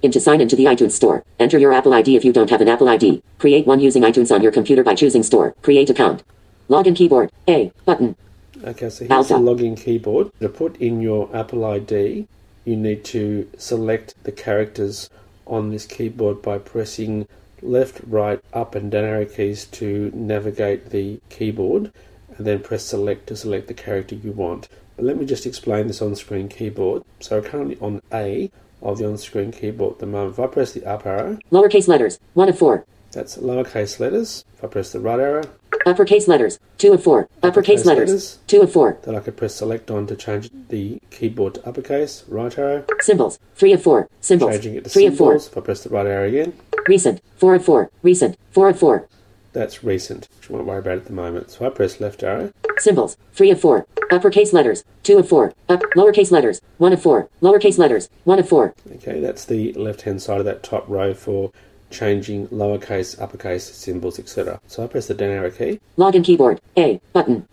In to sign into the iTunes Store. Enter your Apple ID if you don't have an Apple ID. Create one using iTunes on your computer by choosing Store. Create account. Login keyboard. A. Button. Okay, so here's Alpha. the login keyboard. To put in your Apple ID, you need to select the characters on this keyboard by pressing left, right, up, and down arrow keys to navigate the keyboard, and then press select to select the character you want. But let me just explain this on screen keyboard. So currently on A of the on screen keyboard at the moment. If I press the up arrow, Lowercase letters. 1 of 4. that's lowercase letters. If I press the right arrow, Uppercase letters. 2 of 4. Uppercase Uppercase letters. letters. 2 of 4. then I could press select on to change the keyboard to uppercase, right arrow, Symbols. 3 of 4. Symbols. changing it to 3 of 4. If I press the right arrow again, Recent. 4 of 4. Recent. 4 of 4. that's recent, which I won't worry about at the moment. So I press left arrow, Symbols. 3 of 4. Uppercase letters. 2 of 4. Up. Lowercase letters. 1 of 4. Lowercase letters. 1 of 4. Okay, that's the left hand side of that top row for changing lowercase, uppercase symbols, etc. So I press the down arrow key. Login keyboard. A. Button.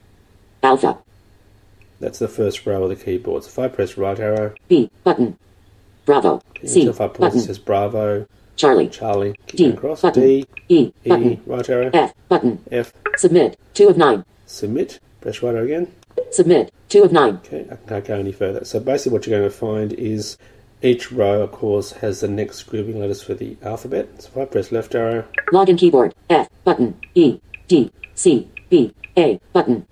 Alpha. That's the first row of the keyboard. So if I press right arrow, B. Button. Bravo. C. if I pause, it Button. says Bravo, Charlie. Charlie, D. across, Button. D, E. E, Button. right arrow, F. Button. F, Submit. 2 of 9. submit, Press right arrow again. Submit. 2 of 9. Okay, I can't go any further. So basically, what you're going to find is each row, of course, has the next grouping letters for the alphabet. So if I press left arrow, Login keyboard. F. Button. E. D. C. B. A. Button.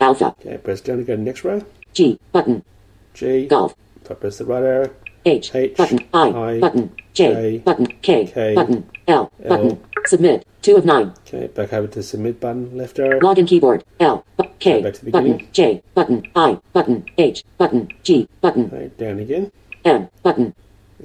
Alpha. okay, press down to go to the next row. G. Button. G. Golf. If I press the right arrow, H. H, Button. I. I, Button. J. J, Button. K. K, Button. L. L. Button. Submit. 2 of 9. okay, back over to submit button, left arrow. Login keyboard. L. Bu- K. Back to the Button. beginning. J. Button. I. Button. H. Button. G. Button. Okay, down again. M. Button.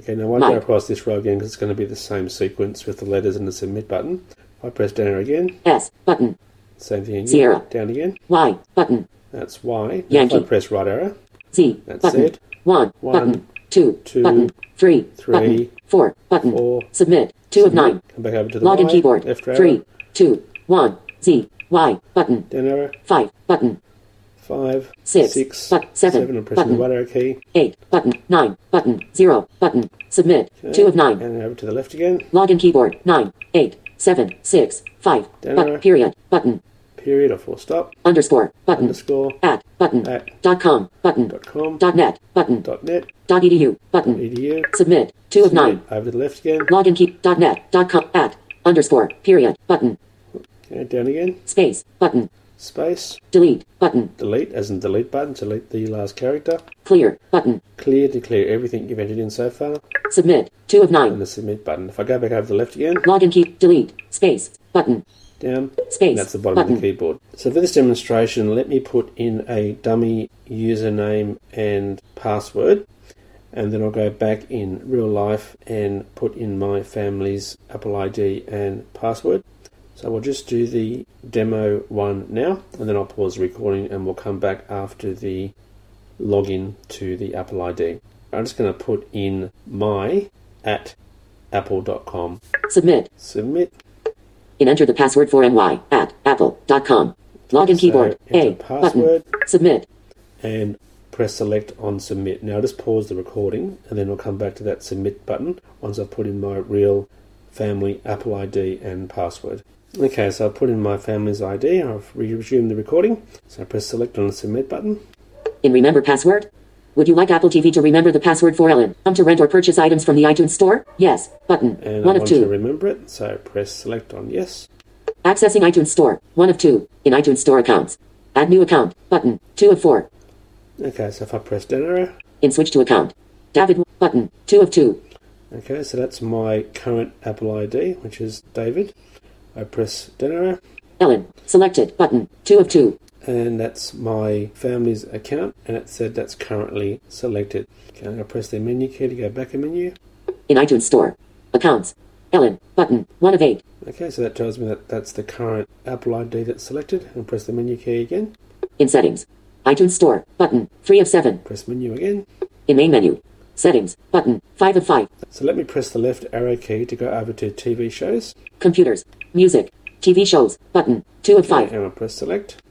Okay, now why Mike. go across this row again because it's going to be the same sequence with the letters and the submit button. If I press down arrow again, S. Button. same thing again. Sierra. Down again. Y. Button. That's Y. Now if Yankee. I press right arrow, Z. That's button. it. 1. One, Button. 2. two, Button. 3. three, Button. 4. Button. four, Submit. 2 of 9. come back over to the Login Y, keyboard. Left arrow. Three, two, one, Z, Y Button. down arrow, 5. Button. five, Six, six, but seven, seven, and pressing the button. right arrow key. 8. Button. 9. Button. 0. Button. Submit. Okay, 2 of 9. And over to the left again. Login keyboard. 9. 8. 7. 6. 5. Down But, arrow. period. Button. Period or full stop. Underscore. Button. Underscore. At. Button. At. Dot com. Button. Dot com. Dot net. Button. Dot net. Dot edu. Button. Edu. Submit. 2 of 9. Over to the left again. Login key. Dot net. Dot com. At. Underscore. Period. Button. Okay, down again. Space. Button. Space. Delete. Button. Delete as in delete button. Delete the last character. Clear. Button. Clear to clear everything you've entered in so far. Submit. 2 of 9. And the submit button. If I go back over the left again. Login key. Delete. Space. Button. Down. Space. That's the bottom button. of the keyboard. So for this demonstration, let me put in a dummy username and password, and then I'll go back in real life and put in my family's Apple ID and password. So we'll just do the demo one now, and then I'll pause the recording and we'll come back after the login to the Apple ID. I'm just going to put in my at apple.com. Submit. Submit. And enter the password for my at apple.com. Login So keyboard. A. password. Button. Submit. and press select on submit. Now just pause the recording and then I'll come back to that submit button once I've put in my real family Apple ID and password. Okay, so I've put in my family's ID, I've resumed the recording, so I press select on the submit button. In remember password? Would you like Apple TV to remember the password for Ellen? Come to rent or purchase items from the iTunes Store? Yes. Button. And One I of want to two. remember it, so press select on yes. Accessing iTunes Store. One of two. In iTunes Store accounts. Add new account. Button. Two of four. Okay, so if I press arrow, In switch to account. David. Button. Two of two. okay, so that's my current Apple ID, which is David. I press arrow, Ellen. Selected. Button. Two of two. And that's my family's account, and it said that's currently selected. Okay, I'm going to press the menu key to go back a menu. In iTunes Store. Accounts. Ellen. Button. One of eight. Okay, so that tells me that that's the current Apple ID that's selected, and press the menu key again. In settings. iTunes Store. Button. Three of seven. Press menu again. In main menu. Settings. Button. Five of five. So let me press the left arrow key to go over to TV shows, Computers. Music. TV shows. Button. Two of five. and I'll press select.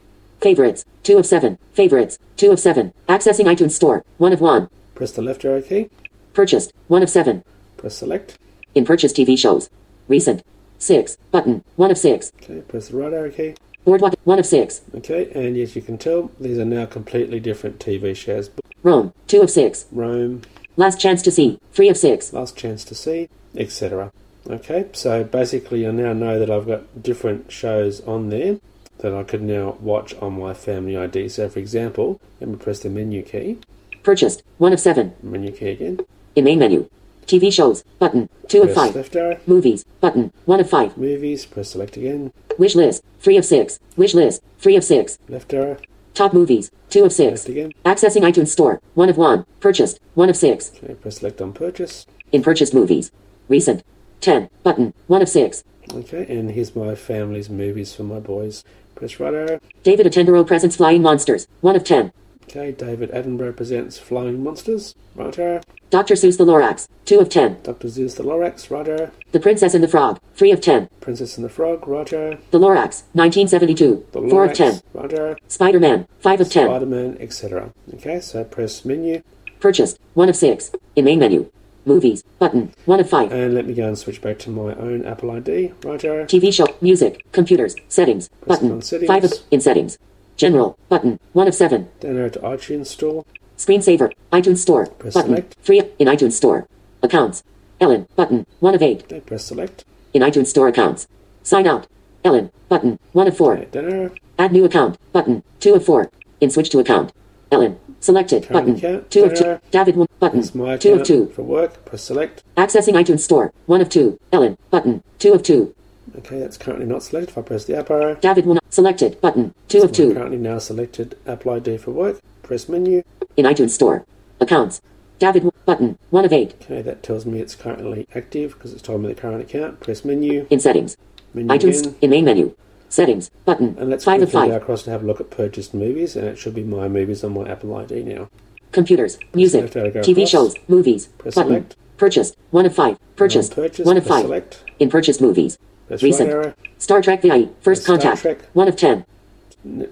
Favorites. Two of seven. Favorites. Two of seven. Accessing iTunes Store. One of one. Press the left arrow key, Purchased. One of seven. press select. In purchase TV shows. Recent. Six. Button. One of six. Okay, press the right arrow key. Boardwalk. One of six. Okay, and as you can tell, these are now completely different TV shows. Rome. Two of six. Rome, Last chance to see. Three of six. Last Chance to See, etc. Okay, so basically I now know that I've got different shows on there that I could now watch on my Family ID. So for example, let me press the menu key, Purchased. One of seven. menu key again, In main menu. TV shows. Button. Two of five. left arrow, Movies. Button. One of five. movies, press select again, Wish list. Three of six. Wish list. Three of six. left arrow, Top movies. Two of six. Accessing iTunes Store. One of one. Purchased. One of six. okay, press select on purchase, In purchased movies. Recent. 10. Button. 1 of 6. okay, and here's my family's movies for my boys. Press arrow, David Attenborough presents Flying Monsters. 1 of 10. okay, David Attenborough presents Flying Monsters, arrow, Dr. Seuss the Lorax. 2 of 10. Dr. Seuss the Lorax, arrow, The Princess and the Frog. 3 of 10. Princess and the Frog, arrow, The Lorax. 1972. the 4 of Lorax, 10. right arrow, Spider Man. 5 of 10. Spider-Man, etc. Okay, so press menu, Purchased. 1 of 6. In main menu. Movies. Button. 1 of 5. and let me go and switch back to my own Apple ID. Right arrow, TV show. Music. Computers. Settings. Press Button. on settings. 5 of. In settings. General. Button. 1 of 7. Down arrow to iTunes Store. Screensaver. iTunes Store. Press button. select. Free in iTunes Store. Accounts. Ellen. Button. 1 of 8. Okay, press select. In iTunes Store accounts. Sign out. Ellen. Button. 1 of 4. Okay. Add new account. Button. 2 of 4. In switch to account. Ellen. Selected. Current button. 2 of 2. David. 1. Button. 2 of 2. for work. Press select. Accessing iTunes Store. 1 of 2. Ellen. Button. 2 of 2. Okay, that's currently not selected. If I press the up arrow, David will not. Selected. Button. 2 of 2. currently now selected Apple ID for work. Press menu. In iTunes Store. Accounts. David. Button. 1 of 8. Okay, that tells me it's currently active because it's told me the current account. Press menu. In settings. Menu iTunes. again. In main menu. Settings. Button. And let's 5 of quickly 5. across to have a look at purchased movies, and it should be my movies on my Apple ID now. Computers. Music. select how to go TV across. shows. Movies. Press Button. select. Purchased. 1 of 5. Purchased. purchased, 1 of 5. select. In purchased movies. Press right Recent. arrow. Star Trek VI. First Star contact. Trek. 1 of 10.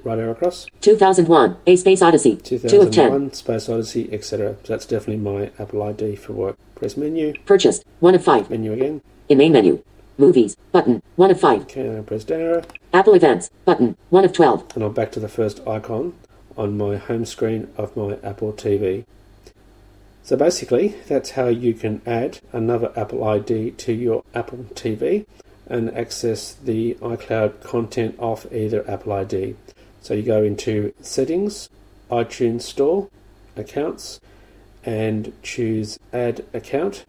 Right arrow across. 2001. A Space Odyssey. 2 of 10. 2001, Space Odyssey, etc. So that's definitely my Apple ID for work. Press menu. Purchased. 1 of 5. Menu again. In main menu. Movies. Button. 1 of 5. Okay, now press down arrow. Apple Events. Button. 1 of 12. And I'm back to the first icon on my home screen of my Apple TV. So basically, that's how you can add another Apple ID to your Apple TV and access the iCloud content off either Apple ID. So you go into Settings, iTunes Store, Accounts, and choose Add Account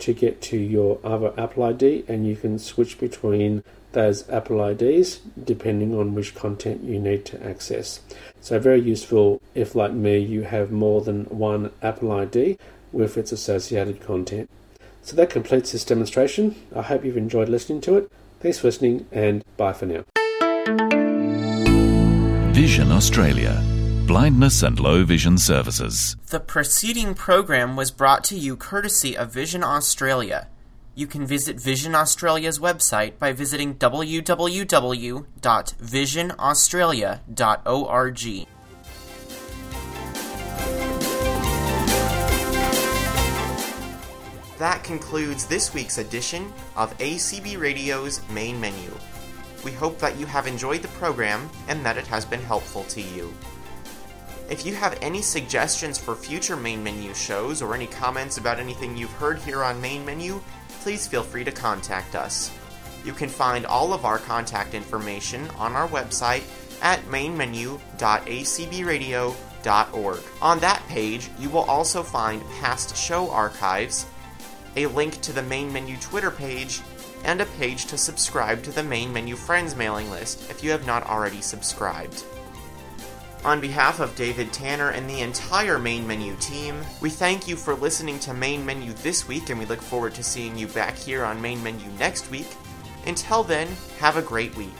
to get to your other Apple ID, and you can switch between those Apple IDs depending on which content you need to access. So, very useful if, like me, you have more than one Apple ID with its associated content. So, that completes this demonstration. I hope you've enjoyed listening to it. Thanks for listening, and bye for now. Vision Australia. Blindness and low vision services. The preceding program was brought to you courtesy of Vision Australia. You can visit Vision Australia's website by visiting www.visionaustralia.org. That concludes this week's edition of ACB Radio's main menu. We hope that you have enjoyed the program and that it has been helpful to you. If you have any suggestions for future main menu shows or any comments about anything you've heard here on main menu, please feel free to contact us. You can find all of our contact information on our website at mainmenu.acbradio.org. On that page, you will also find past show archives, a link to the main menu Twitter page, and a page to subscribe to the main menu friends mailing list if you have not already subscribed. On behalf of David Tanner and the entire Main Menu team, we thank you for listening to Main Menu this week and we look forward to seeing you back here on Main Menu next week. Until then, have a great week.